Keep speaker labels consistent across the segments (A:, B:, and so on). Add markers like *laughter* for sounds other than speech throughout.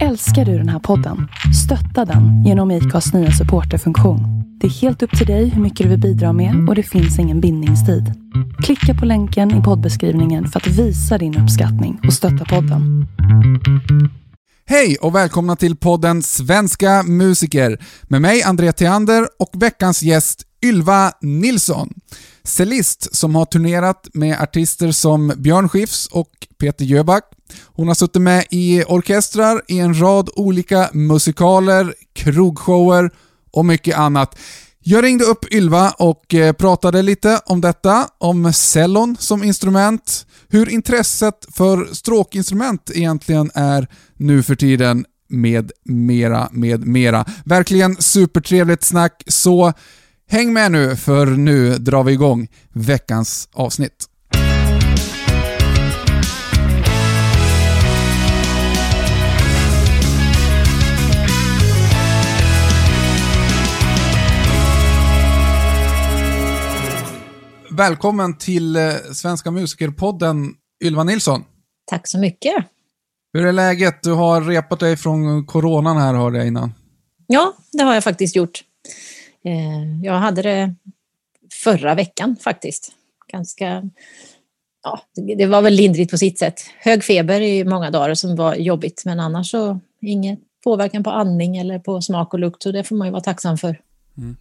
A: Älskar du den här podden? Stötta den genom IKAs nya supporterfunktion. Det är helt upp till dig hur mycket du vill bidra med och det finns ingen bindningstid. Klicka på länken i poddbeskrivningen för att visa din uppskattning och stötta podden.
B: Hej och välkomna till podden Svenska musiker med mig André Theander och veckans gäst Ylva Nilsson. Cellist som har turnerat med artister som Björn Skifs och Peter Jöback. Hon har suttit med i orkestrar i en rad olika musikaler, krogshower och mycket annat. Jag ringde upp Ylva och eh, pratade lite om detta, om cellon som instrument, hur intresset för stråkinstrument egentligen är nu för tiden med mera, med mera. Verkligen supertrevligt snack, så häng med nu för nu drar vi igång veckans avsnitt. Välkommen till eh, Svenska musikerpodden Ylva Nilsson.
C: Tack så mycket.
B: Hur är läget? Du har repat dig från coronan här hörde jag innan.
C: Ja, det har jag faktiskt gjort. Eh, jag hade det förra veckan faktiskt. Ganska... Ja, det var väl lindrigt på sitt sätt. Hög feber i många dagar som var jobbigt, men annars så ingen påverkan på andning eller på smak och lukt, så det får man ju vara tacksam för. Mm.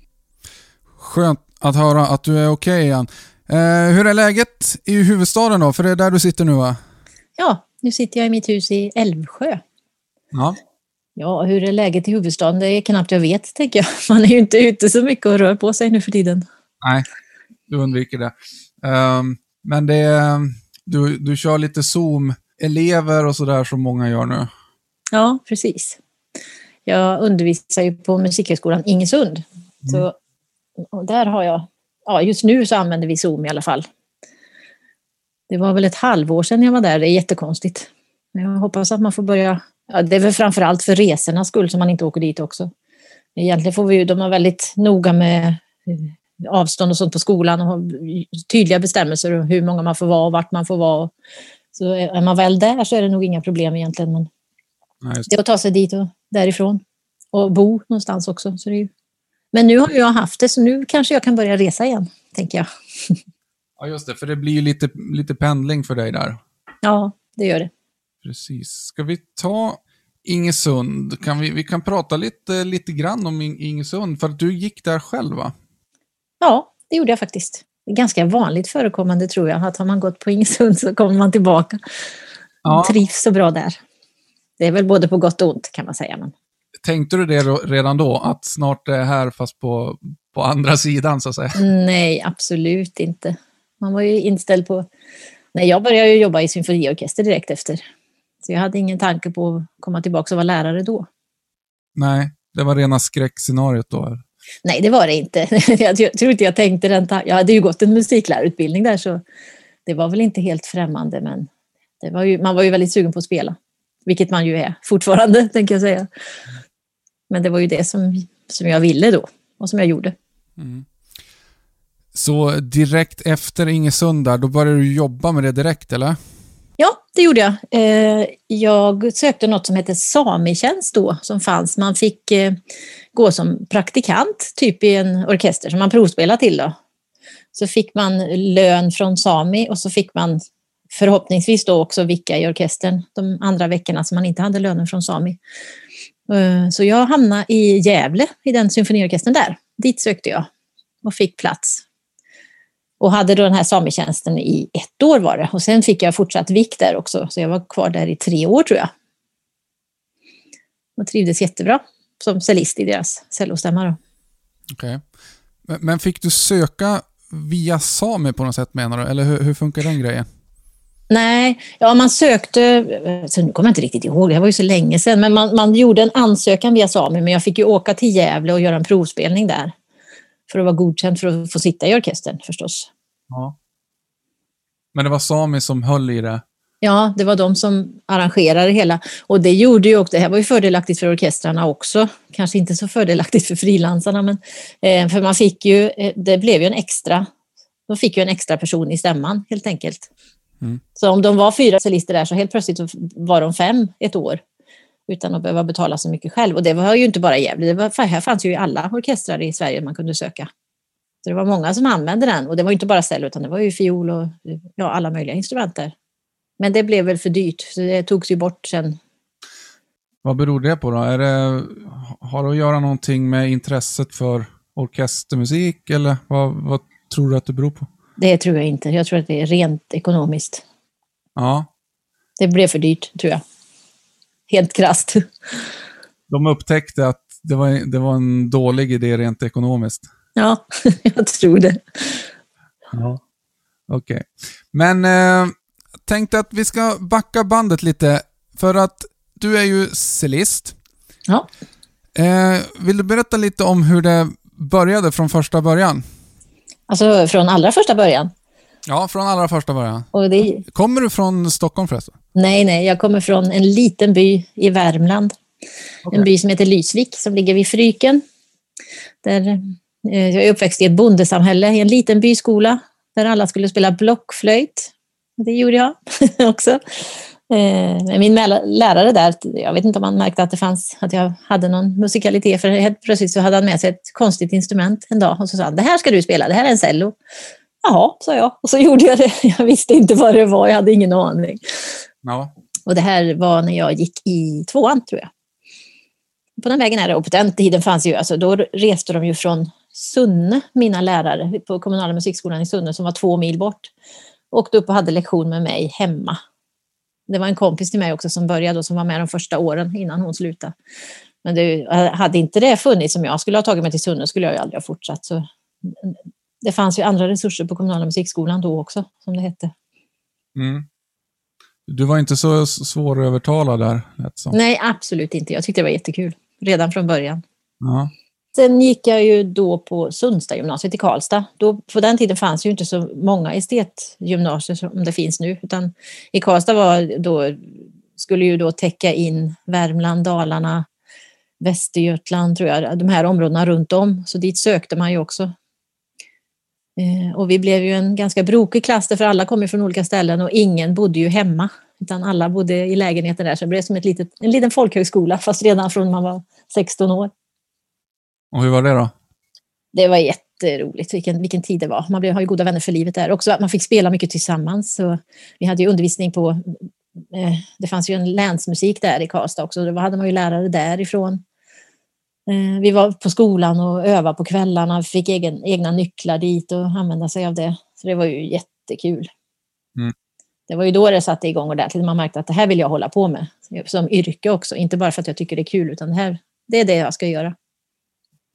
B: Skönt att höra att du är okej okay igen. Eh, hur är läget i huvudstaden då? För det är där du sitter nu va?
C: Ja, nu sitter jag i mitt hus i Älvsjö.
B: Ja.
C: Ja, hur är läget i huvudstaden? Det är knappt jag vet, tänker jag. *laughs* Man är ju inte ute så mycket och rör på sig nu för tiden.
B: Nej, du undviker det. Um, men det, du, du kör lite Zoom-elever och sådär som många gör nu?
C: Ja, precis. Jag undervisar ju på Musikhögskolan Ingesund. Mm. Så och där har jag, ja just nu så använder vi Zoom i alla fall. Det var väl ett halvår sedan jag var där, det är jättekonstigt. Jag hoppas att man får börja, ja, det är väl framförallt för resornas skull som man inte åker dit också. Egentligen får vi ju, de är väldigt noga med eh, avstånd och sånt på skolan och har tydliga bestämmelser om hur många man får vara och vart man får vara. Så är man väl där så är det nog inga problem egentligen. Men Nej, det är att ta sig dit och därifrån. Och bo någonstans också. Så det är men nu har jag haft det, så nu kanske jag kan börja resa igen, tänker jag. *laughs*
B: Ja, just det, för det blir ju lite, lite pendling för dig där.
C: Ja, det gör det.
B: Precis. Ska vi ta Ingesund? Kan vi, vi kan prata lite, lite grann om Ingesund, för att du gick där själv va?
C: Ja, det gjorde jag faktiskt. Det är ganska vanligt förekommande tror jag, att har man gått på Ingesund så kommer man tillbaka. Man ja. trivs så bra där. Det är väl både på gott och ont kan man säga. Men...
B: Tänkte du det redan då, att snart är här fast på, på andra sidan så att säga?
C: Nej, absolut inte. Man var ju inställd på... Nej, jag började ju jobba i symfoniorkester direkt efter. Så jag hade ingen tanke på att komma tillbaka och vara lärare då.
B: Nej, det var rena skräckscenariot då?
C: Nej, det var det inte. *laughs* Jag tror inte jag tänkte den Jag hade ju gått en musiklärarutbildning där så det var väl inte helt främmande men det var ju, man var ju väldigt sugen på att spela. Vilket man ju är fortfarande, *laughs* tänker jag säga. Men det var ju det som, som jag ville då och som jag gjorde. Mm.
B: Så direkt efter Ingesund där, då började du jobba med det direkt eller?
C: Ja, det gjorde jag. Eh, jag sökte något som hette Samitjänst då, som fanns. Man fick eh, gå som praktikant, typ i en orkester som man provspelade till. Då. Så fick man lön från Sami och så fick man förhoppningsvis då också vicka i orkestern de andra veckorna som man inte hade lönen från Sami. Eh, så jag hamnade i Gävle i den symfoniorkestern där. Dit sökte jag och fick plats. Och hade då den här sametjänsten i ett år var det. Och sen fick jag fortsatt vikt där också, så jag var kvar där i tre år tror jag. Och trivdes jättebra som cellist i deras cellostämma.
B: Okej. Okay. Men fick du söka via Sami på något sätt menar du? Eller hur, hur funkar den grejen?
C: Nej, ja man sökte, så nu kommer jag inte riktigt ihåg, det var ju så länge sedan, men man, man gjorde en ansökan via Sami, men jag fick ju åka till Gävle och göra en provspelning där. För att vara godkänd för att få sitta i orkestern förstås.
B: Ja. Men det var Sami som höll i det?
C: Ja, det var de som arrangerade det hela. Och det gjorde ju också, det här var ju fördelaktigt för orkestrarna också. Kanske inte så fördelaktigt för frilansarna, men eh, för man fick ju, eh, det blev ju en extra, de fick ju en extra person i stämman helt enkelt. Mm. Så om de var fyra solister där så helt plötsligt var de fem ett år. utan att behöva betala så mycket själv. Och det var ju inte bara Gävle, det var, här fanns ju alla orkestrar i Sverige man kunde söka. Så det var många som använde den och det var inte bara cello utan det var ju fiol och ja, alla möjliga instrument där. Men det blev väl för dyrt så det togs ju bort sen.
B: Vad beror det på då? Det, har det att göra någonting med intresset för orkestermusik eller vad, vad tror du att det beror på?
C: Det tror jag inte. Jag tror att det är rent ekonomiskt.
B: Ja.
C: Det blev för dyrt, tror jag. Helt krasst.
B: De upptäckte att det var, det var en dålig idé rent ekonomiskt.
C: Ja, *laughs* jag tror det.
B: Ja. Okej. Okay. Men eh, tänkte att vi ska backa bandet lite. För att du är ju cellist.
C: Ja.
B: Eh, vill du berätta lite om hur det började från första början?
C: Alltså från allra första början?
B: Ja, från allra första början.
C: Det...
B: Kommer du från Stockholm förresten?
C: Nej, nej, jag kommer från en liten by i Värmland. Okay. En by som heter Lysvik som ligger vid Fryken. Där, eh, jag är uppväxt i ett bondesamhälle, i en liten byskola där alla skulle spela blockflöjt. Det gjorde jag *laughs* också. Eh, min lärare där, jag vet inte om han märkte att det fanns, att jag hade någon musikalitet, för helt plötsligt så hade han med sig ett konstigt instrument en dag och så sa han, det här ska du spela, det här är en cello. Jaha, sa jag. Och så *laughs* gjorde jag det. Jag visste inte vad det var, jag hade ingen aning.
B: Ja.
C: Och det här var när jag gick i tvåan, tror jag. På den vägen är det. Och på den tiden fanns ju, alltså då reste de ju från Sunne, mina lärare på kommunala musikskolan i Sunne, som var två mil bort. Åkte upp och hade lektion med mig hemma. Det var en kompis till mig också som började och som var med de första åren innan hon slutade. Men det, hade inte det funnits, som jag skulle ha tagit mig till Sunne, skulle jag ju aldrig ha fortsatt. Så det fanns ju andra resurser på kommunala musikskolan då också, som det hette.
B: Mm. Du var inte så svårövertalad där?
C: Nej, absolut inte. Jag tyckte det var jättekul, redan från början.
B: Ja.
C: Sen gick jag ju då på Sundstagymnasiet i Karlstad. Då, på den tiden fanns ju inte så många estetgymnasier som det finns nu, utan i Karlstad var då, skulle ju då täcka in Värmland, Dalarna, Västergötland, tror jag, de här områdena runt om. Så dit sökte man ju också. Eh, och vi blev ju en ganska brokig klass för alla kom ju från olika ställen och ingen bodde ju hemma. Utan alla bodde i lägenheten där, så det blev som ett litet, en liten folkhögskola fast redan från man var 16 år.
B: Och hur var det då?
C: Det var jätteroligt, vilken, vilken tid det var. Man blev, har ju goda vänner för livet där. Också att man fick spela mycket tillsammans. Så vi hade ju undervisning på, eh, det fanns ju en länsmusik där i Karlstad också, då hade man ju lärare därifrån. Eh, vi var på skolan och övade på kvällarna, fick egen, egna nycklar dit och använda sig av det. Så det var ju jättekul.
B: Mm.
C: Det var ju då det satte igång ordentligt. Man märkte att det här vill jag hålla på med som yrke också. Inte bara för att jag tycker det är kul, utan det, här, det är det jag ska göra.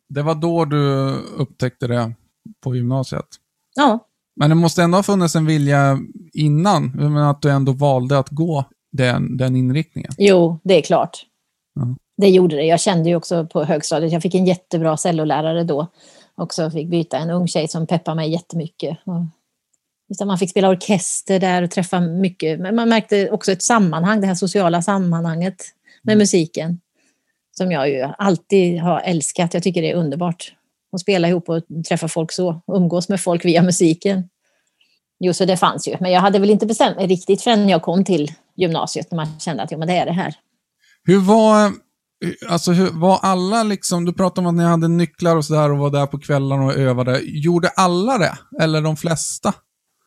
B: Det var då du upptäckte det på gymnasiet?
C: Ja.
B: Men det måste ändå ha funnits en vilja innan, men att du ändå valde att gå den, den inriktningen?
C: Jo, det är klart.
B: Ja.
C: Det gjorde det. Jag kände ju också på högstadiet, jag fick en jättebra cellolärare då. Också fick byta en ung tjej som peppade mig jättemycket. Man fick spela orkester där och träffa mycket. Men man märkte också ett sammanhang, det här sociala sammanhanget med mm. musiken. Som jag ju alltid har älskat. Jag tycker det är underbart. Att spela ihop och träffa folk så. Umgås med folk via musiken. Jo, så det fanns ju. Men jag hade väl inte bestämt mig riktigt förrän jag kom till gymnasiet. När man kände att jo, men det är det här.
B: Hur var Alltså var alla liksom, du pratade om att ni hade nycklar och sådär och var där på kvällarna och övade. Gjorde alla det? Eller de flesta?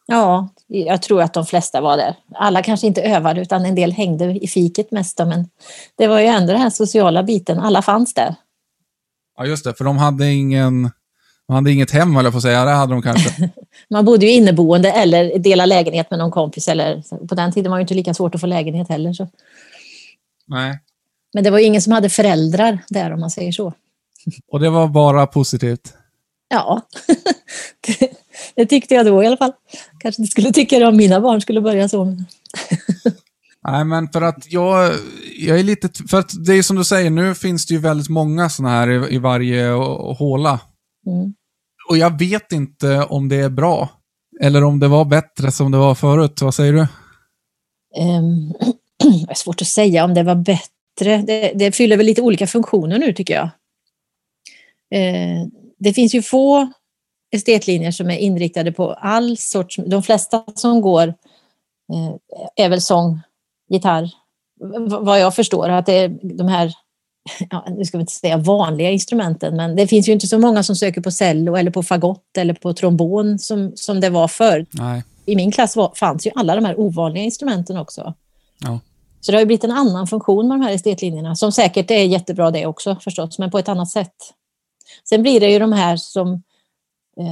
C: Ja, jag tror att de flesta var där. Alla kanske inte övade utan en del hängde i fiket mest. Men det var ju ändå den här sociala biten, alla fanns där.
B: Ja, just det, för de hade ingen... De hade inget hem, eller på säga. Det hade de kanske. *laughs*
C: Man bodde ju inneboende eller dela lägenhet med någon kompis. Eller, på den tiden var det inte lika svårt att få lägenhet heller. Så.
B: Nej.
C: Men det var ingen som hade föräldrar där om man säger så.
B: Och det var bara positivt?
C: Ja, *laughs* det, det tyckte jag då i alla fall. Kanske inte skulle tycka det om mina barn skulle börja så.
B: Nej, men för att jag, jag är lite... För att det är som du säger, nu finns det ju väldigt många sådana här i, i varje håla.
C: Mm.
B: Och jag vet inte om det är bra. Eller om det var bättre som det var förut. Vad säger du?
C: Um, *clears throat* det är svårt att säga om det var bättre. Det, det fyller väl lite olika funktioner nu tycker jag. Eh, det finns ju få estetlinjer som är inriktade på all sorts, de flesta som går eh, är väl sång, gitarr, vad jag förstår, att det är de här, ja, nu ska vi inte säga vanliga instrumenten, men det finns ju inte så många som söker på cello eller på fagott eller på trombon som, som det var förr.
B: Nej.
C: I min klass var, fanns ju alla de här ovanliga instrumenten också.
B: Ja.
C: Så det har ju blivit en annan funktion med de här estetlinjerna, som säkert är jättebra det också förstås, men på ett annat sätt. Sen blir det ju de här som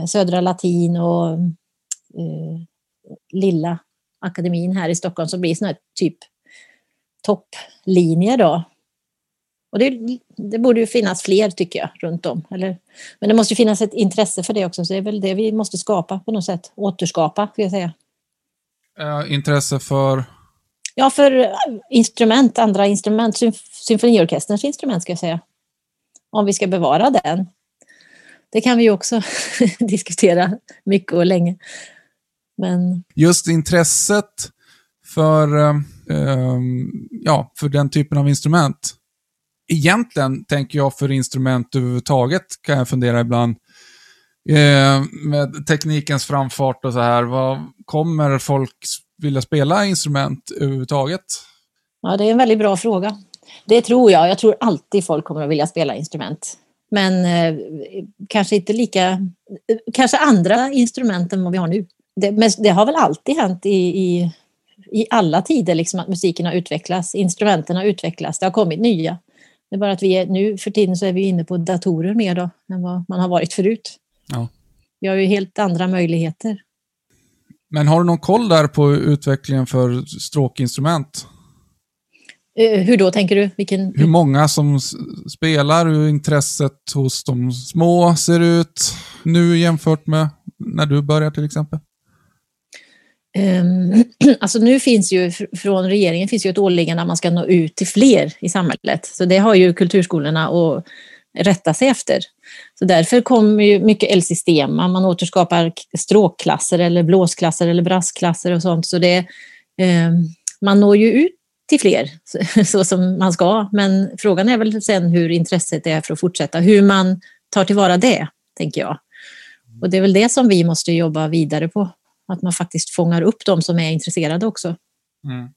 C: Södra Latin och eh, Lilla akademin här i Stockholm som blir sådana här typ topplinjer då. Och det, det, borde ju finnas fler tycker jag runt om. Eller, men det måste ju finnas ett intresse för det också, så det är väl det vi måste skapa på något sätt. Återskapa, ska jag säga.
B: Uh, intresse för?
C: Ja, för instrument, andra instrument, symf symfoniorkesterns instrument ska jag säga. Om vi ska bevara den. Det kan vi ju också *laughs* diskutera mycket och länge. Men...
B: Just intresset för, um, ja, för den typen av instrument. Egentligen tänker jag för instrument överhuvudtaget, kan jag fundera ibland. Eh, med teknikens framfart och så här, vad kommer folk vilja spela instrument överhuvudtaget?
C: Ja, det är en väldigt bra fråga. Det tror jag. Jag tror alltid folk kommer att vilja spela instrument. Men eh, kanske inte lika, kanske andra instrument än vad vi har nu. Det, men det har väl alltid hänt i, i, i alla tider liksom att musiken har utvecklats, instrumenten har utvecklats, det har kommit nya. Det är bara att vi är, nu för tiden så är vi inne på datorer mer då, än vad man har varit förut.
B: Ja.
C: Vi har ju helt andra möjligheter.
B: Men har du någon koll där på utvecklingen för stråkinstrument?
C: Uh, hur då tänker du? Vilken...
B: Hur många som spelar, hur intresset hos de små ser ut nu jämfört med när du började till exempel?
C: Um, *clears throat* alltså nu finns ju från regeringen finns ju ett åliggande att man ska nå ut till fler i samhället. Så det har ju kulturskolorna att rätta sig efter. Så därför kommer ju mycket L-system, man återskapar stråkklasser eller blåsklasser eller brassklasser och sånt. Så det, um, man når ju ut till fler *laughs* så som man ska. Men frågan är väl sen hur intresset är för att fortsätta, hur man tar tillvara det, tänker jag. Och det är väl det som vi måste jobba vidare på. Att man faktiskt fångar upp de som är intresserade också. Mm.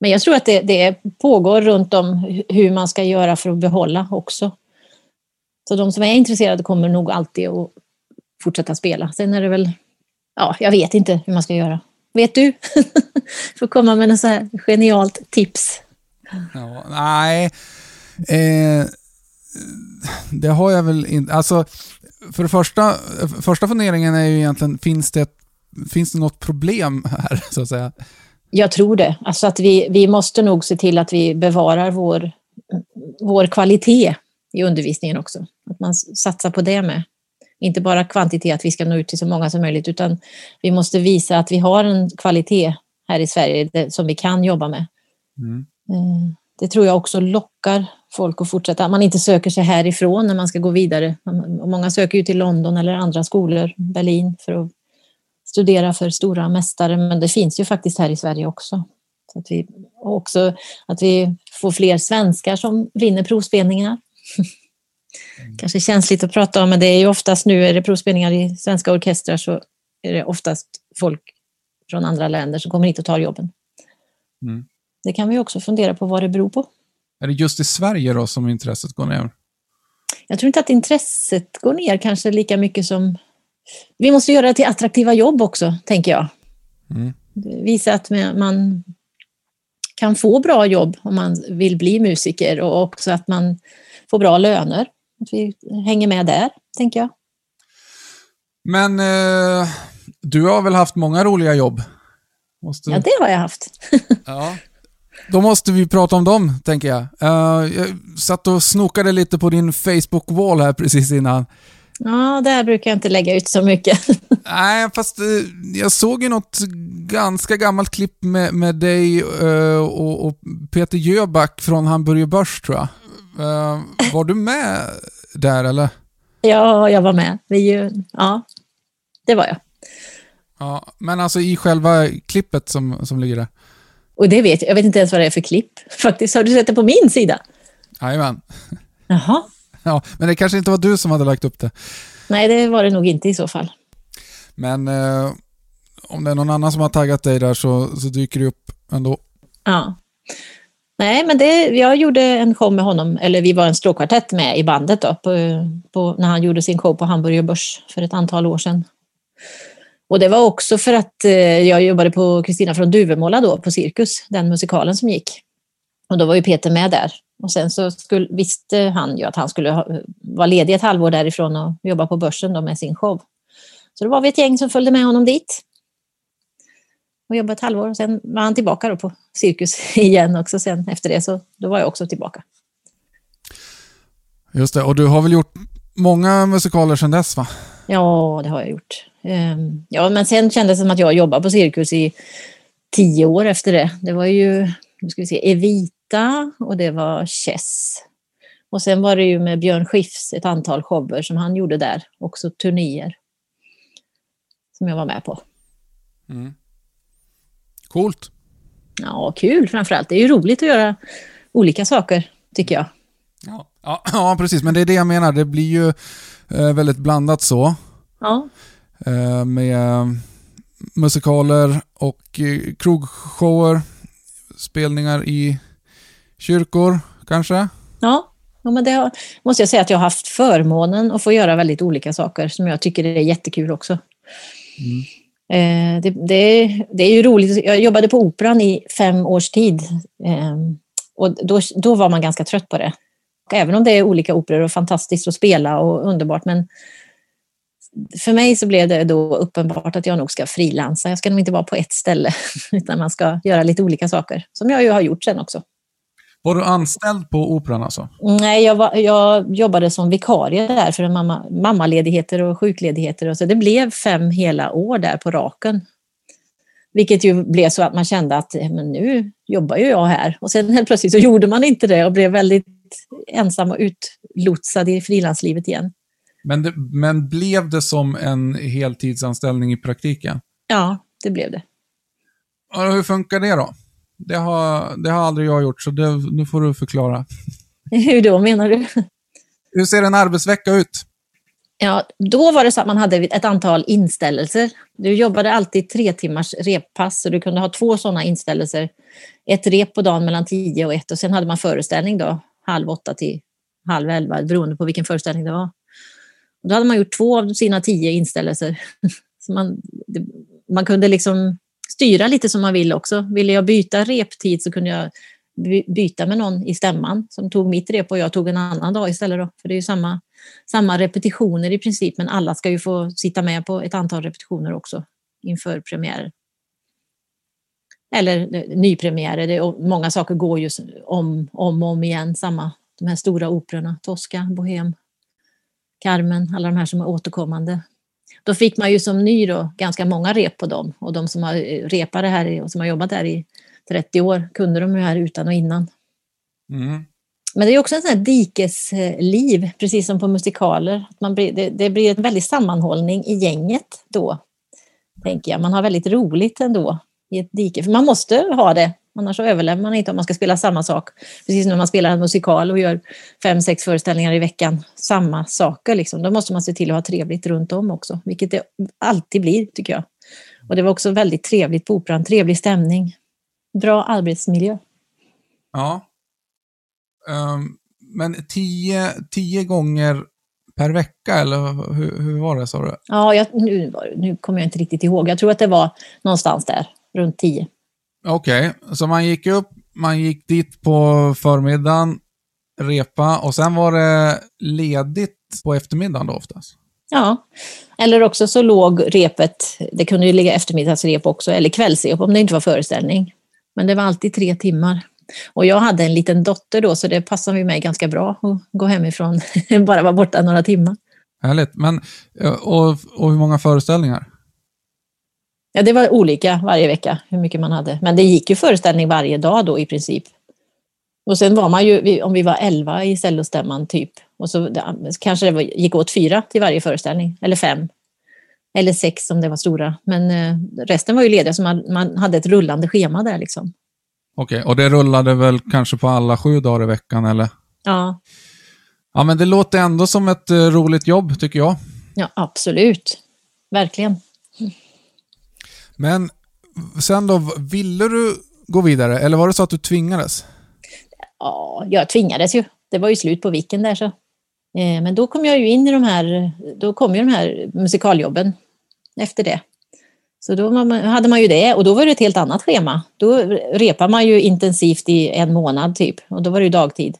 C: Men jag tror att det, det, pågår runt om hur man ska göra för att behålla också. Så de som är intresserade kommer nog alltid att fortsätta spela. Sen är det väl, ja, jag vet inte hur man ska göra. Vet du? *laughs* Får komma med något så här genialt tips.
B: Ja, nej, eh, det har jag väl inte. Alltså, för det första, första funderingen är ju egentligen, finns det, finns det något problem här, *laughs* så att säga?
C: Jag tror det. Alltså att vi, vi måste nog se till att vi bevarar vår, vår kvalitet i undervisningen också. Att man satsar på det med. Inte bara kvantitet, att vi ska nå ut till så många som möjligt, utan vi måste visa att vi har en kvalitet här i Sverige som vi kan jobba med. Mm. Eh, det tror jag också lockar folk att fortsätta. Man inte söker sig härifrån när man ska gå vidare. Många söker ju till London eller andra skolor, Berlin, för att studera för stora mästare, men det finns ju faktiskt här i Sverige också. Så att vi, också att vi får fler svenskar som vinner provspelningar. *laughs* Mm. Kanske känsligt att prata om, men det är ju oftast nu är det provspelningar i svenska orkestrar så är det oftast folk från andra länder som kommer hit och tar jobben. Mm. Det kan vi också fundera på vad det beror på.
B: Är det just i Sverige då som intresset går ner?
C: Jag tror inte att intresset går ner kanske lika mycket som... Vi måste göra det till attraktiva jobb också, tänker jag. Mm. Visa att man kan få bra jobb om man vill bli musiker och också att man får bra löner. Att vi hänger med där, tänker jag.
B: Men eh, du har väl haft många roliga jobb?
C: Måste... Ja, det har jag haft. *laughs*
B: ja. Då måste vi prata om dem, tänker jag. Uh, jag satt och snokade lite på din Facebook-wall här precis innan.
C: Ja, där brukar jag inte lägga ut så mycket. *laughs*
B: Nej, fast uh, jag såg ju något ganska gammalt klipp med, med dig uh, och, och, Peter Jöback från Hamburger Börs, tror jag. Var du med där, eller?
C: Ja, jag var med. Vi, ja, det var jag.
B: Ja, men alltså i själva klippet som, som ligger där?
C: Och det vet jag. Jag vet inte ens vad det är för klipp. Faktiskt, har du sett det på min sida?
B: Jajamän.
C: Jaha.
B: Ja, men det kanske inte var du som hade lagt upp det.
C: Nej, det var det nog inte i så fall.
B: Men eh, om det är någon annan som har taggat dig där så, så dyker det upp ändå.
C: Ja. Nej, men det, jag gjorde en show med honom, eller vi var en stråkkvartett med i bandet då, på, på, när han gjorde sin show på Hamburger Börs för ett antal år sedan. Och det var också för att eh, jag jobbade på Kristina från Duvemåla då, på Cirkus, den musikalen som gick. Och då var ju Peter med där. Och sen så skulle, visste han ju att han skulle ha, vara ledig ett halvår därifrån och jobba på börsen då med sin show. Så då var vi ett gäng som följde med honom dit. Och jobbade ett halvår. Och sen var han tillbaka på Cirkus *laughs* igen också sen efter det. Så då var jag också tillbaka.
B: Just det, och du har väl gjort många musikaler sedan dess va?
C: Ja, det har jag gjort. Ehm, ja, men sen kändes det som att jag jobbade på Cirkus i tio år efter det. Det var ju, nu ska vi se, Evita och det var Chess. Och sen var det ju med Björn Skifs ett antal shower som han gjorde där, också turnéer. Som jag var med på.
B: Mm. Coolt.
C: Ja, kul framförallt. Det är ju roligt att göra olika saker, tycker jag.
B: Ja, ja, *clears throat* ja precis. Men det är det jag menar. Det blir ju eh, väldigt blandat så.
C: Ja.
B: Eh, med musikaler och eh, krogshower, spelningar i kyrkor kanske.
C: Ja, ja men det har, måste jag säga att jag har haft förmånen att få göra väldigt olika saker som jag tycker är jättekul också.
B: Mm.
C: Eh, det, det, det, är ju roligt. Jag jobbade på Operan i fem års tid. Ehm, och då, då var man ganska trött på det. Även om det är olika operor och fantastiskt att spela och underbart. Men för mig så blev det då uppenbart att jag nog ska frilansa. Jag ska nog inte vara på ett ställe, *laughs* utan man ska göra lite olika saker. Som jag ju har gjort sen också.
B: Var du anställd på Operan alltså?
C: Nej, jag, var, jag jobbade som vikarie där för mamma, mammaledigheter och sjukledigheter. Och så det blev fem hela år där på raken. Vilket ju blev så att man kände att men nu jobbar ju jag här. Och sen helt plötsligt så gjorde man inte det och blev väldigt ensam och utlotsad i frilanslivet igen.
B: Men, det, men blev det som en heltidsanställning i praktiken?
C: Ja, det blev det.
B: Och hur funkar det då? Det har, det har aldrig jag gjort, så det, nu får du förklara. *laughs*
C: Hur då menar du?
B: Hur ser en arbetsvecka ut?
C: Ja, då var det så att man hade ett antal inställelser. Du jobbade alltid tre timmars reppass, så du kunde ha två sådana inställelser. Ett rep på dagen mellan tio och ett och sen hade man föreställning då, halv åtta till halv elva, beroende på vilken föreställning det var. Och då hade man gjort två av sina tio inställelser. *laughs* Så man, man kunde liksom styra lite som man vill också. Ville jag byta reptid så kunde jag byta med någon i stämman som tog mitt rep och jag tog en annan dag istället. Då. För det är ju samma, samma repetitioner i princip, men alla ska ju få sitta med på ett antal repetitioner också inför premiärer. Eller eh, nypremiärer. Det, många saker går ju om, om och om igen, samma, de här stora operorna, Tosca, Bohem, Carmen, alla de här som är återkommande. Då fick man ju som ny då ganska många rep på dem och de som har repat det här och som har jobbat där i 30 år kunde de ju här utan och innan. Mm. Men det är också en sån här dikesliv, precis som på musikaler. Man blir, det, det, blir en väldig sammanhållning i gänget då, tänker jag. Man har väldigt roligt ändå i ett dike, för man måste ha det Annars överlever man inte om man ska spela samma sak. Precis som när man spelar en musikal och gör fem, sex föreställningar i veckan. Samma saker liksom. Då måste man se till att ha trevligt runt om också. Vilket det alltid blir tycker jag. Och det var också väldigt trevligt på Operan. Trevlig stämning. Bra arbetsmiljö.
B: Ja. Um, men tio, tio gånger per vecka, eller hur, hur var det sa du?
C: Ja, jag, nu, nu kommer jag inte riktigt ihåg. Jag tror att det var någonstans där, runt tio.
B: Okej, okay. så man gick upp, man gick dit på förmiddagen, repa och sen var det ledigt på eftermiddagen då oftast?
C: Ja, eller också så låg repet, det kunde ju ligga eftermiddagsrep också, eller kvällsrep om det inte var föreställning. Men det var alltid tre timmar. Och jag hade en liten dotter då, så det passade mig ganska bra att gå hemifrån, *laughs* bara vara borta några timmar.
B: Härligt. Men, och, och hur många föreställningar?
C: Ja, det var olika varje vecka hur mycket man hade. Men det gick ju föreställning varje dag då i princip. Och sen var man ju, om vi var elva i cellostämman typ, och så kanske det gick åt fyra till varje föreställning, eller fem. Eller sex om det var stora. Men eh, resten var ju lediga, så man, man hade ett rullande schema där liksom.
B: Okej, och det rullade väl kanske på alla sju dagar i veckan, eller?
C: Ja.
B: Ja, men det låter ändå som ett eh, roligt jobb, tycker jag.
C: Ja, absolut. Verkligen.
B: Men sen då, ville du gå vidare, eller var det så att du tvingades?
C: Ja, jag tvingades ju. Det var ju slut på viken där så. Eh, men då kom jag ju in i de här, då kom ju de här musikaljobben efter det. Så då hade man ju det och då var det ett helt annat schema. Då repar man ju intensivt i en månad typ och då var det ju dagtid.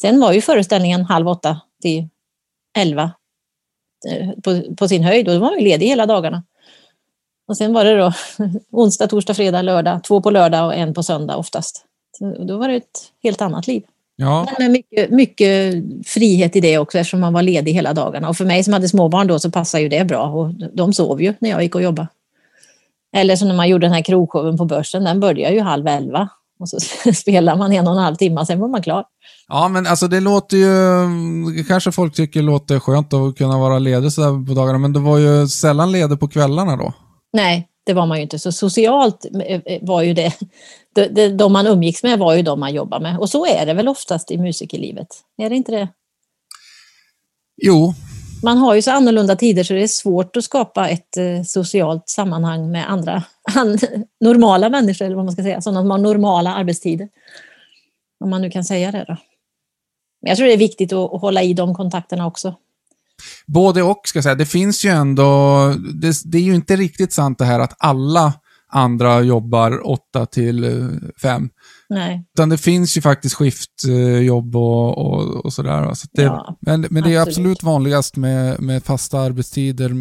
C: Sen var ju föreställningen halv åtta till elva eh, på, på sin höjd och då var man ju ledig hela dagarna. Och sen var det då *laughs* onsdag, torsdag, fredag, lördag, två på lördag och en på söndag oftast. Så då var det ett helt annat liv.
B: Ja.
C: Men mycket, mycket frihet i det också eftersom man var ledig hela dagarna. Och för mig som hade småbarn då så passade ju det bra och de sov ju när jag gick och jobbade. Eller som när man gjorde den här krogshowen på börsen, den började ju halv elva. Och så *laughs* spelar man en och en halv timme, sen var man klar.
B: Ja, men alltså det låter ju... Kanske folk tycker låter skönt att kunna vara ledig sådär på dagarna, men det var ju sällan ledig på kvällarna då.
C: Nej, det var man ju inte. Så socialt var ju det, *laughs* de, de man umgicks med var ju de man jobbade med. Och så är det väl oftast i musikerlivet? Är det inte det?
B: Jo.
C: Man har ju så annorlunda tider så det är svårt att skapa ett eh, socialt sammanhang med andra *laughs* an, normala människor, eller vad man ska säga, sådana som har normala arbetstider. Om man nu kan säga det då. Men jag tror det är viktigt att hålla i de kontakterna också.
B: Både och, ska jag säga. Det finns ju ändå... Det, det, är ju inte riktigt sant det här att alla andra jobbar 8 till 5.
C: Nej.
B: Utan det finns ju faktiskt skiftjobb och, och, och sådär. Så det,
C: Ja,
B: men, men det är
C: absolut.
B: absolut vanligast med, med fasta arbetstider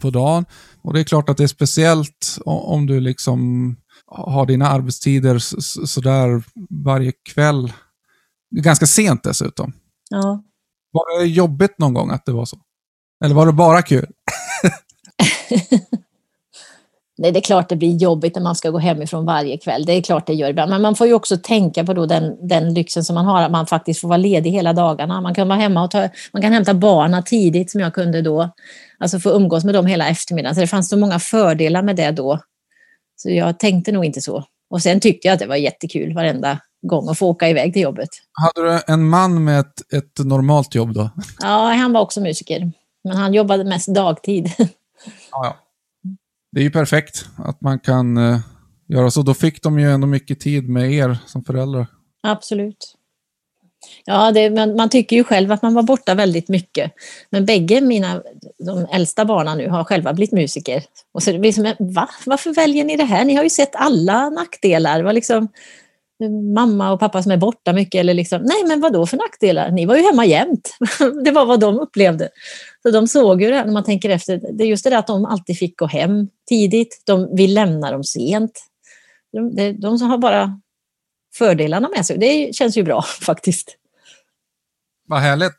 B: på dagen. Och det är klart att det är speciellt om du liksom har dina arbetstider sådär varje kväll. Ganska sent dessutom.
C: Ja.
B: Var det jobbigt någon gång att det var så? Eller var det bara kul? *laughs*
C: Nej, det är klart det blir jobbigt när man ska gå hemifrån varje kväll. Det är klart det gör ibland. Men man får ju också tänka på då den, den lyxen som man har, att man faktiskt får vara ledig hela dagarna. Man kan vara hemma och ta, man kan hämta barna tidigt som jag kunde då. Alltså få umgås med dem hela eftermiddagen. Så det fanns så många fördelar med det då. Så jag tänkte nog inte så. Och sen tyckte jag att det var jättekul varenda gång att få åka iväg till jobbet.
B: Hade du en man med ett, ett normalt jobb då?
C: Ja, han var också musiker. Men han jobbade mest dagtid. *laughs*
B: Ja, ja. Det är ju perfekt att man kan eh, göra så. Då fick de ju ändå mycket tid med er som föräldrar.
C: Absolut. Ja, det, man, man tycker ju själv att man var borta väldigt mycket. Men bägge mina, de äldsta barnen nu, har själva blivit musiker. Och så det blir som, va? Varför väljer ni det här? Ni har ju sett alla nackdelar. Det var liksom mamma och pappa som är borta mycket. Eller liksom, nej, men vad då för nackdelar? Ni var ju hemma jämt. *laughs* det var vad de upplevde. Så de såg ju det när man tänker efter. Det är just det där att de alltid fick gå hem tidigt. De vill lämna dem sent. De, de, de som har bara fördelarna med sig. Det känns ju bra *laughs* faktiskt.
B: Vad härligt.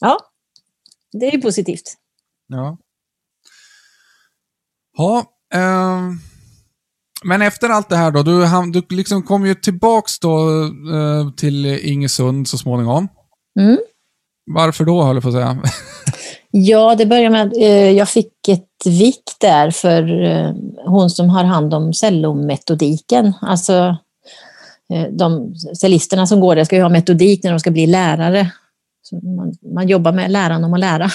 C: Ja, det är ju positivt.
B: Ja. Ja, ehm, men efter allt det här då, du, ham- du liksom kom ju tillbaks då eh, till Ingesund så småningom.
C: Mm.
B: Varför då, höll jag på att säga? *laughs*
C: Ja, det började med att eh, jag fick ett vik där för eh, hon som har hand om cellometodiken. Alltså eh, de cellisterna som går där ska ju ha metodik när de ska bli lärare. Så man, man jobbar med läran om att lära. *laughs*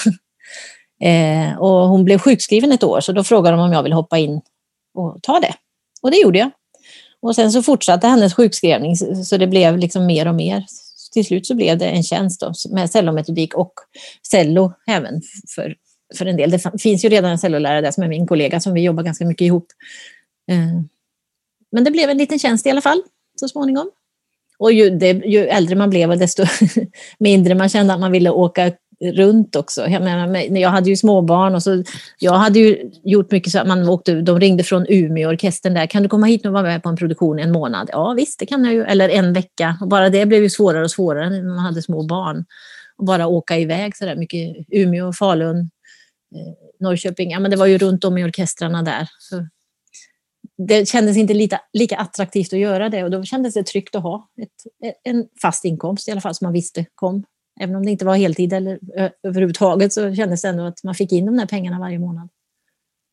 C: eh, och hon blev sjukskriven ett år så då frågade de om jag ville hoppa in och ta det. Och det gjorde jag. Och sen så fortsatte hennes sjukskrivning så det blev liksom mer och mer. Till slut så blev det en tjänst då, med cellometodik och cello även för, för en del. Det finns ju redan en cellolärare där som är min kollega som vi jobbar ganska mycket ihop. Eh, men det blev en liten tjänst i alla fall så småningom. Och ju, det, ju äldre man blev desto *laughs* mindre man kände att man ville åka runt också. Jag, menar, jag hade ju småbarn och så jag hade ju gjort mycket så att man åkte, de ringde från Umeåorkestern där, kan du komma hit och vara med på en produktion en månad? Ja visst, det kan jag ju, eller en vecka. Och bara det blev ju svårare och svårare när man hade små barn. Och bara åka iväg så där mycket, Umeå, Falun, eh, Norrköping, ja men det var ju runt om i orkestrarna där. Så det kändes inte lika, lika attraktivt att göra det och då kändes det tryggt att ha ett, en fast inkomst i alla fall som man visste kom. Även om det inte var heltid eller överhuvudtaget så kändes det ändå att man fick in de där pengarna varje månad.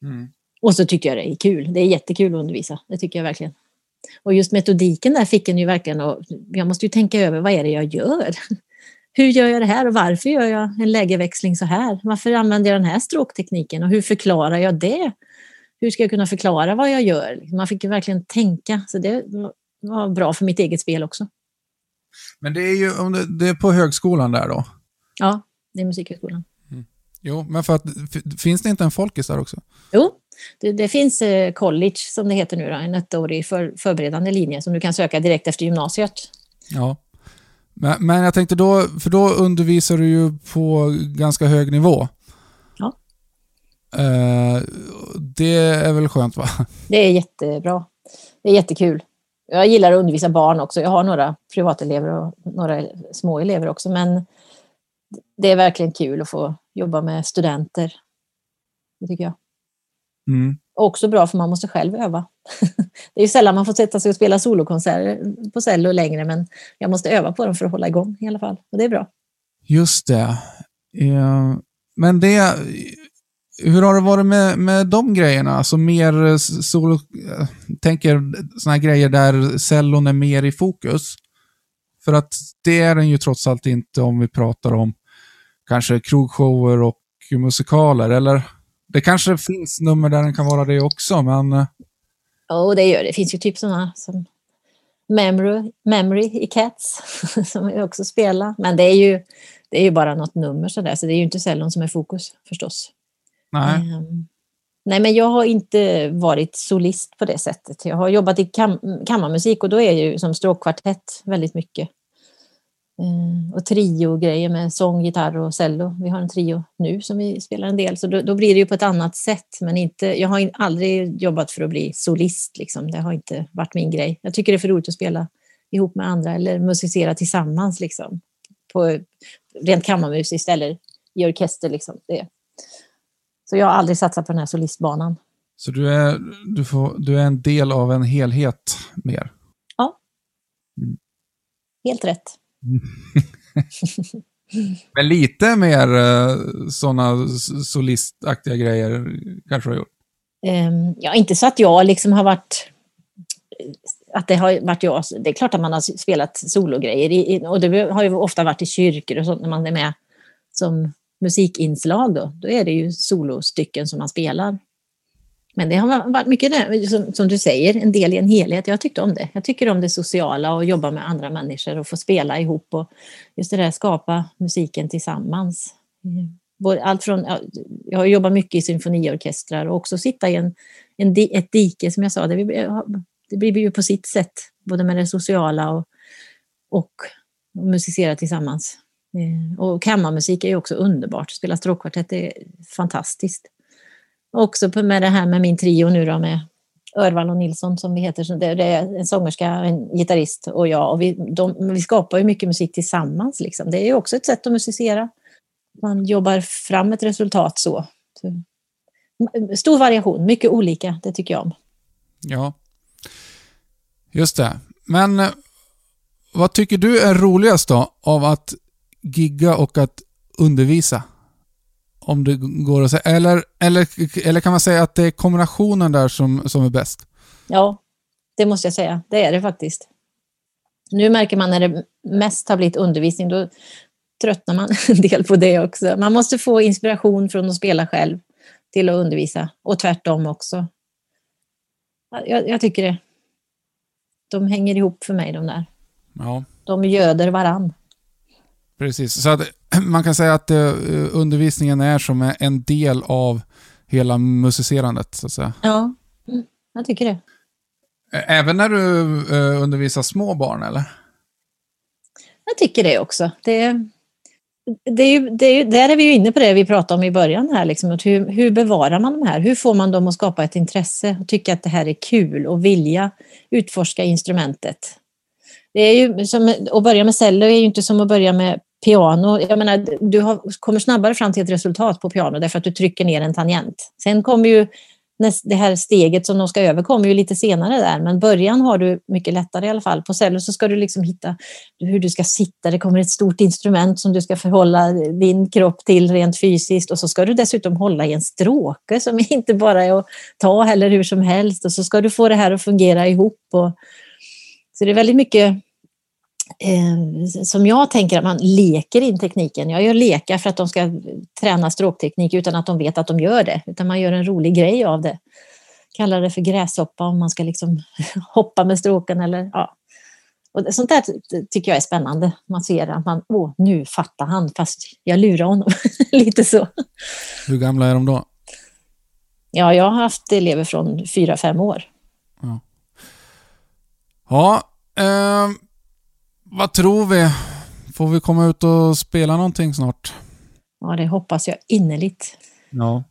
B: Mm.
C: Och så tycker jag det är kul. Det är jättekul att undervisa. Det tycker jag verkligen. Och just metodiken där fick en ju verkligen att... Jag måste ju tänka över vad är det jag gör? *laughs* Hur gör jag det här och varför gör jag en lägeväxling så här? Varför använder jag den här stråktekniken och hur förklarar jag det? Hur ska jag kunna förklara vad jag gör? Man fick ju verkligen tänka. Så det var bra för mitt eget spel också.
B: Men det är ju om det, det är på högskolan där då?
C: Ja, det är Musikhögskolan.
B: Jo, men för att, finns det inte en folkis där också?
C: Jo, det, det finns eh, college som det heter nu, då, en ettårig för, förberedande linje som du kan söka direkt efter gymnasiet.
B: Ja. Men, men jag tänkte då, för då undervisar du ju på ganska hög nivå.
C: Ja.
B: Eh, det är väl skönt va?
C: Det är jättebra. Det är jättekul. Jag gillar att undervisa barn också. Jag har några privatelever och några små elever också, men det är verkligen kul att få jobba med studenter. Det tycker jag.
B: Mm.
C: Också bra för man måste själv öva. *laughs* Det är ju sällan man får sätta sig och spela solokonserter på cello längre, men jag måste öva på dem för att hålla igång i alla fall. Och det är bra.
B: Just det. Eh, men det... Hur har det varit med, med de grejerna? Alltså mer eh, solo... Eh, tänker sådana här grejer där cellon är mer i fokus. För att det är den ju trots allt inte om vi pratar om kanske krogshower och musikaler, eller? Det kanske finns nummer där den kan vara det också, men... Jo,
C: Ja, det gör det. Det finns ju typ sådana som Memory, Memory i Cats *laughs* som vi också spelar. Men det är ju, det är ju bara något nummer sådär, så det är ju inte cellon som är fokus förstås.
B: Nej.
C: Ehm, nej, men jag har inte varit solist på det sättet. Jag har jobbat i kam kammarmusik och då är jag ju som stråkkvartett väldigt mycket. Ehm, och trio-grejer med sång, gitarr och cello. Vi har en trio nu som vi spelar en del, så då, då blir det ju på ett annat sätt. Men inte, jag har in- aldrig jobbat för att bli solist, liksom. det har inte varit min grej. Jag tycker det är för roligt att spela ihop med andra eller musicera tillsammans, liksom. På rent kammarmusiskt eller i orkester. Liksom. Det. Så jag har aldrig satsat på den här solistbanan.
B: Så du är, du, får, du är en del av en helhet mer?
C: Helt rätt. *laughs*
B: Men lite mer sådana solistaktiga grejer kanske du har gjort?
C: Ehm, ja, inte så att jag liksom har varit att det har varit jag. Det är klart att man har spelat sologrejer i- och det har ju ofta varit i kyrkor och sånt när man är med som musikinslag då. Då är det ju solostycken som man spelar. Men det har varit mycket det, som, som du säger, en del i en helhet. Jag tyckte om det. Jag tycker om det sociala och jobba med andra människor och få spela ihop och just det där skapa musiken tillsammans. Allt från, jag har jobbat mycket i symfoniorkestrar och också sitta i en, en, ett dike som jag sa. Det, blir- det blir ju på sitt sätt, både med det sociala och, och musicera tillsammans. Eh, och kammarmusik är ju också underbart. Spela stråkkvartett är fantastiskt. Också med det här med min trio nu då med Örvall och Nilsson som vi heter. Det, är en sångerska, en gitarrist och jag. Och vi, de, vi skapar ju mycket musik tillsammans. Liksom. Det är ju också ett sätt att musicera. Man jobbar fram ett resultat så. så. Stor variation, mycket olika, det tycker jag om.
B: Ja. Just det. Men eh, vad tycker du är roligast då av att gigga och att undervisa? Om det går att säga. Eller, eller, eller kan man säga att det är kombinationen där som, som är bäst?
C: Ja, det måste jag säga. Det är det faktiskt. Nu märker man när det mest har blivit undervisning, då tröttnar man *laughs* en del på det också. Man måste få inspiration från att spela själv till att undervisa och tvärtom också. Jag, jag tycker det. De hänger ihop för mig de där.
B: Ja,
C: De göder varann.
B: Precis. Så att *clears throat* man kan säga att eh, undervisningen är som en del av hela musicerandet, så att säga.
C: Ja, mm, jag tycker det.
B: Även när du eh, undervisar små barn, eller?
C: Jag tycker det också. Det, det är ju, det är ju, där är vi ju inne på det vi pratade om i början här. Liksom, att hur, hur bevarar man de här? Hur får man dem att skapa ett intresse och tycka att det här är kul och vilja utforska instrumentet? Det är ju som, att börja med cello är ju inte som att börja med piano. Jag menar, du har, kommer snabbare fram till ett resultat på piano därför att du trycker ner en tangent. Sen kommer ju näst, det här steget som de ska över kommer ju lite senare där, men början har du mycket lättare i alla fall. På cello så ska du liksom hitta hur du ska sitta. Det kommer ett stort instrument som du ska förhålla din kropp till rent fysiskt och så ska du dessutom hålla i en stråke som *laughs* inte bara är att ta heller hur som helst och så ska du få det här att fungera ihop. Och, så det är väldigt mycket som jag tänker att man leker in tekniken. Jag gör lekar för att de ska träna stråkteknik utan att de vet att de gör det, utan man gör en rolig grej av det. kalla det för gräshoppa om man ska liksom *laughs* hoppa med stråken eller ja. Och sånt där tycker jag är spännande. Man ser att man, åh, nu fattar han, fast jag lurar honom. *laughs* Lite så.
B: Hur gamla är de då?
C: Ja, jag har haft elever från fyra fem år.
B: Ja, ja eh, vad tror vi? Får vi komma ut och spela någonting snart?
C: Ja, det hoppas jag innerligt.
B: Ja.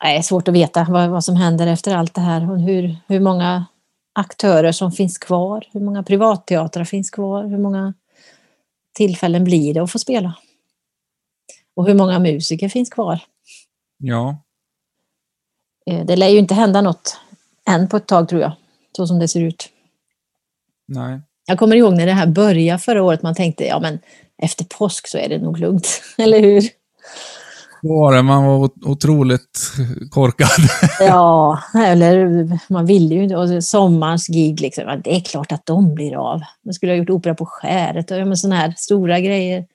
C: Det är svårt att veta vad, vad som händer efter allt det här och hur, hur många aktörer som finns kvar, hur många privatteatrar finns kvar, hur många tillfällen blir det att få spela? Och hur många musiker finns kvar?
B: Ja.
C: Eh, det lär ju inte hända något än på ett tag tror jag, så som det ser ut.
B: Nej.
C: Jag kommer ihåg när det här började förra året, man tänkte ja men efter påsk så är det nog lugnt, *laughs* eller hur?
B: Så var det, man var otroligt korkad. *laughs*
C: ja, eller man ville ju inte. Och sommarens gig, liksom, det är klart att de blir av. Man skulle ha gjort opera på skäret och sådana här stora grejer.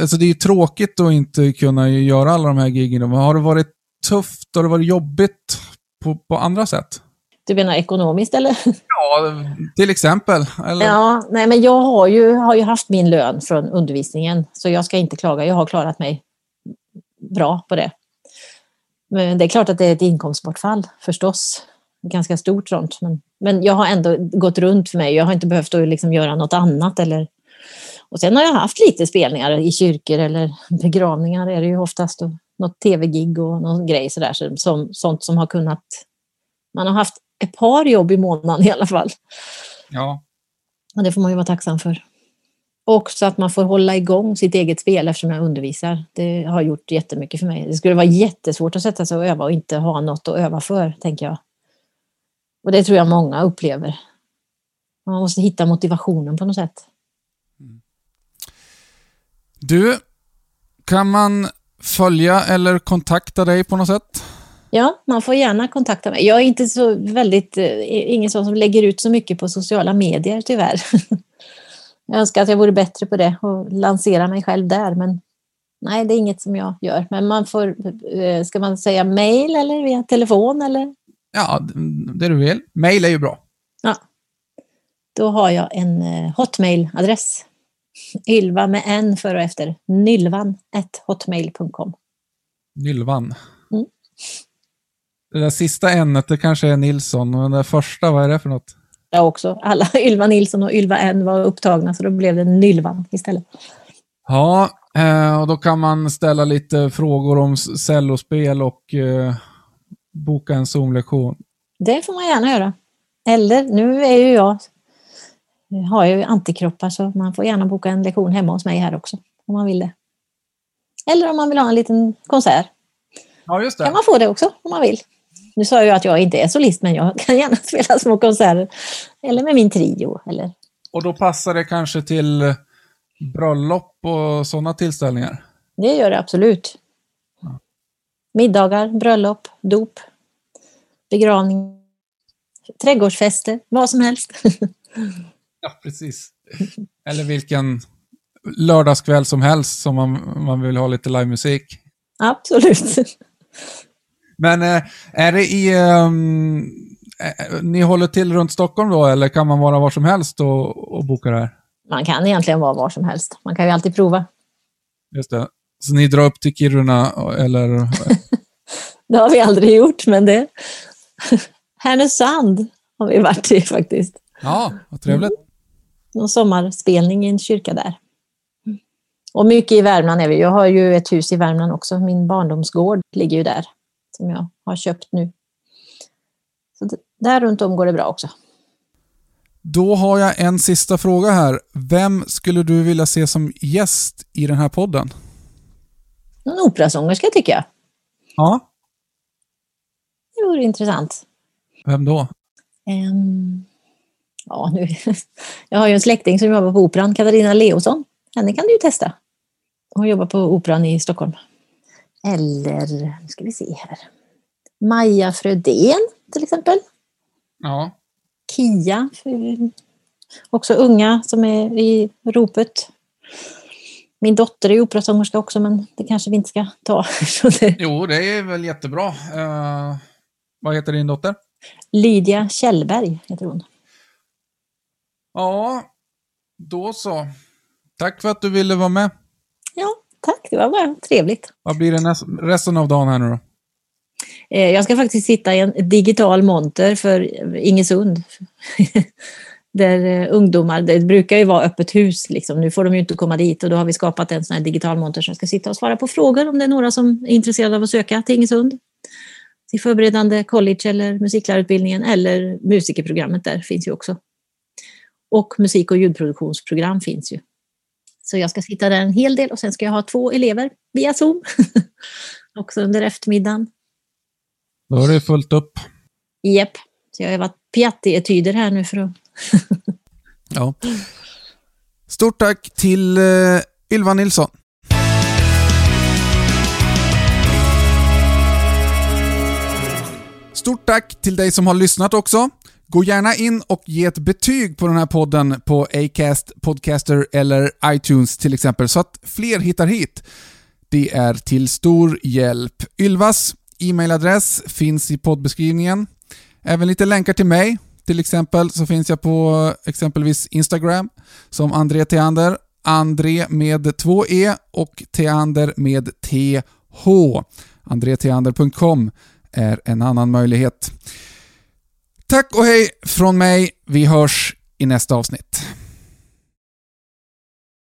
B: Alltså det är ju tråkigt att inte kunna göra alla de här giggen. Har det varit tufft? Har det varit jobbigt på, på andra sätt?
C: Du menar ekonomiskt eller?
B: Ja, till exempel. Eller?
C: Ja, nej men jag har ju, har ju haft min lön från undervisningen, så jag ska inte klaga. Jag har klarat mig bra på det. Men det är klart att det är ett inkomstbortfall förstås. Ganska stort sånt. Men, men jag har ändå gått runt för mig. Jag har inte behövt att liksom göra något annat. Eller... Och sen har jag haft lite spelningar i kyrkor eller begravningar är det ju oftast. Och något tv-gig och någon grej sådär. Som, sånt som har kunnat... Man har haft ett par jobb i månaden i alla fall.
B: Ja.
C: Och det får man ju vara tacksam för. Också att man får hålla igång sitt eget spel eftersom jag undervisar. Det har gjort jättemycket för mig. Det skulle vara jättesvårt att sätta sig och öva och inte ha något att öva för, tänker jag. Och det tror jag många upplever. Man måste hitta motivationen på något sätt.
B: Du, kan man följa eller kontakta dig på något sätt?
C: Ja, man får gärna kontakta mig. Jag är inte så väldigt, eh, ingen sån som lägger ut så mycket på sociala medier tyvärr. *laughs* Jag önskar att jag vore bättre på det och lansera mig själv där, men nej, det är inget som jag gör. Men man får, eh, ska man säga mail eller via telefon eller?
B: Ja, det du vill. Mail är ju bra.
C: Ja. Då har jag en eh, hotmail-adress. Ylva med en före och efter. Nylvan hotmail.com.
B: Nylvan.
C: Mm.
B: Det där sista n det kanske är Nilsson, den där första, vad är det för något?
C: jag också. Alla *laughs* Ylva Nilsson och Ylva N var upptagna, så då blev det Nylvan istället.
B: Ja, eh, och då kan man ställa lite frågor om cellospel och eh, boka en Zoom-lektion.
C: Det får man gärna göra. Eller, nu är ju jag, har ju antikroppar så man får gärna boka en lektion hemma hos mig här också, om man vill det. Eller om man vill ha en liten konsert.
B: Ja, just det.
C: kan man få det också, om man vill. Nu sa jag att jag inte är solist, men jag kan gärna *laughs* spela små konserter. Eller med min trio. Eller...
B: Och då passar det kanske till bröllop och sådana tillställningar?
C: Det gör det absolut. Ja. Middagar, bröllop, dop, begravning, trädgårdsfester, vad som helst. *laughs*
B: ja, precis. Eller vilken lördagskväll som helst som man, man vill ha lite livemusik.
C: Absolut. *laughs*
B: Men eh, är det i... Um, ni håller till runt Stockholm då, eller kan man vara var som helst och, och boka det här?
C: Man kan egentligen vara var som helst. Man kan ju alltid prova.
B: Just det. Så ni drar upp till Kiruna, eller? *laughs*
C: det har vi aldrig gjort, men det... *laughs* Härnösand har vi varit i faktiskt.
B: Ja, vad trevligt. Mm.
C: Någon sommarspelning i en kyrka där. Och mycket i Värmland är vi. Jag har ju ett hus i Värmland också. Min barndomsgård ligger ju där som jag har köpt nu. Så där runt om går det bra också.
B: Då har jag en sista fråga här. Vem skulle du vilja se som gäst i den här podden?
C: En operasångerska tycker jag.
B: Ja.
C: Det vore intressant.
B: Vem då?
C: Um, ja, nu. *laughs* jag har ju en släkting som jobbar på Operan, Katarina Leosson. Henne kan du ju testa. Hon jobbar på Operan i Stockholm. Eller, nu ska vi se här. Maja Frödén till exempel.
B: Ja.
C: Kia, också unga som är i ropet. Min dotter är operasångerska också, men det kanske vi inte ska ta. *laughs*
B: jo, det är väl jättebra. Uh, vad heter din dotter?
C: Lydia Kjellberg heter hon.
B: Ja, då så. Tack för att du ville vara med.
C: Ja, tack. Det var bara trevligt.
B: Vad blir det resten av dagen här nu då?
C: Eh, Jag ska faktiskt sitta i en digital monter för Ingesund. *laughs* Där eh, ungdomar, det brukar ju vara öppet hus, liksom. nu får de ju inte komma dit och då har vi skapat en sån här digital monter som ska sitta och svara på frågor om det är några som är intresserade av att söka till Ingesund. Till förberedande college eller musiklärarutbildningen eller musikerprogrammet där finns ju också. Och musik och ljudproduktionsprogram finns ju. Så jag ska sitta där en hel del och sen ska jag ha två elever via Zoom. *laughs* också under eftermiddagen.
B: Då är det fullt upp.
C: Japp. Så jag har övat Piatti-etyder här nu för att... *laughs*
B: Ja. Stort tack till eh, Ylva Nilsson. Stort tack till dig som har lyssnat också. Gå gärna in och ge ett betyg på den här podden på Acast, Podcaster eller iTunes till exempel, så att fler hittar hit. Det är till stor hjälp. Ylvas e-mailadress finns i poddbeskrivningen. Även lite länkar till mig. Till exempel så finns jag på exempelvis Instagram som André Theander. André med två E och Theander med TH. Andretheander.com är en annan möjlighet. Tack och hej från mig. Vi hörs i nästa avsnitt.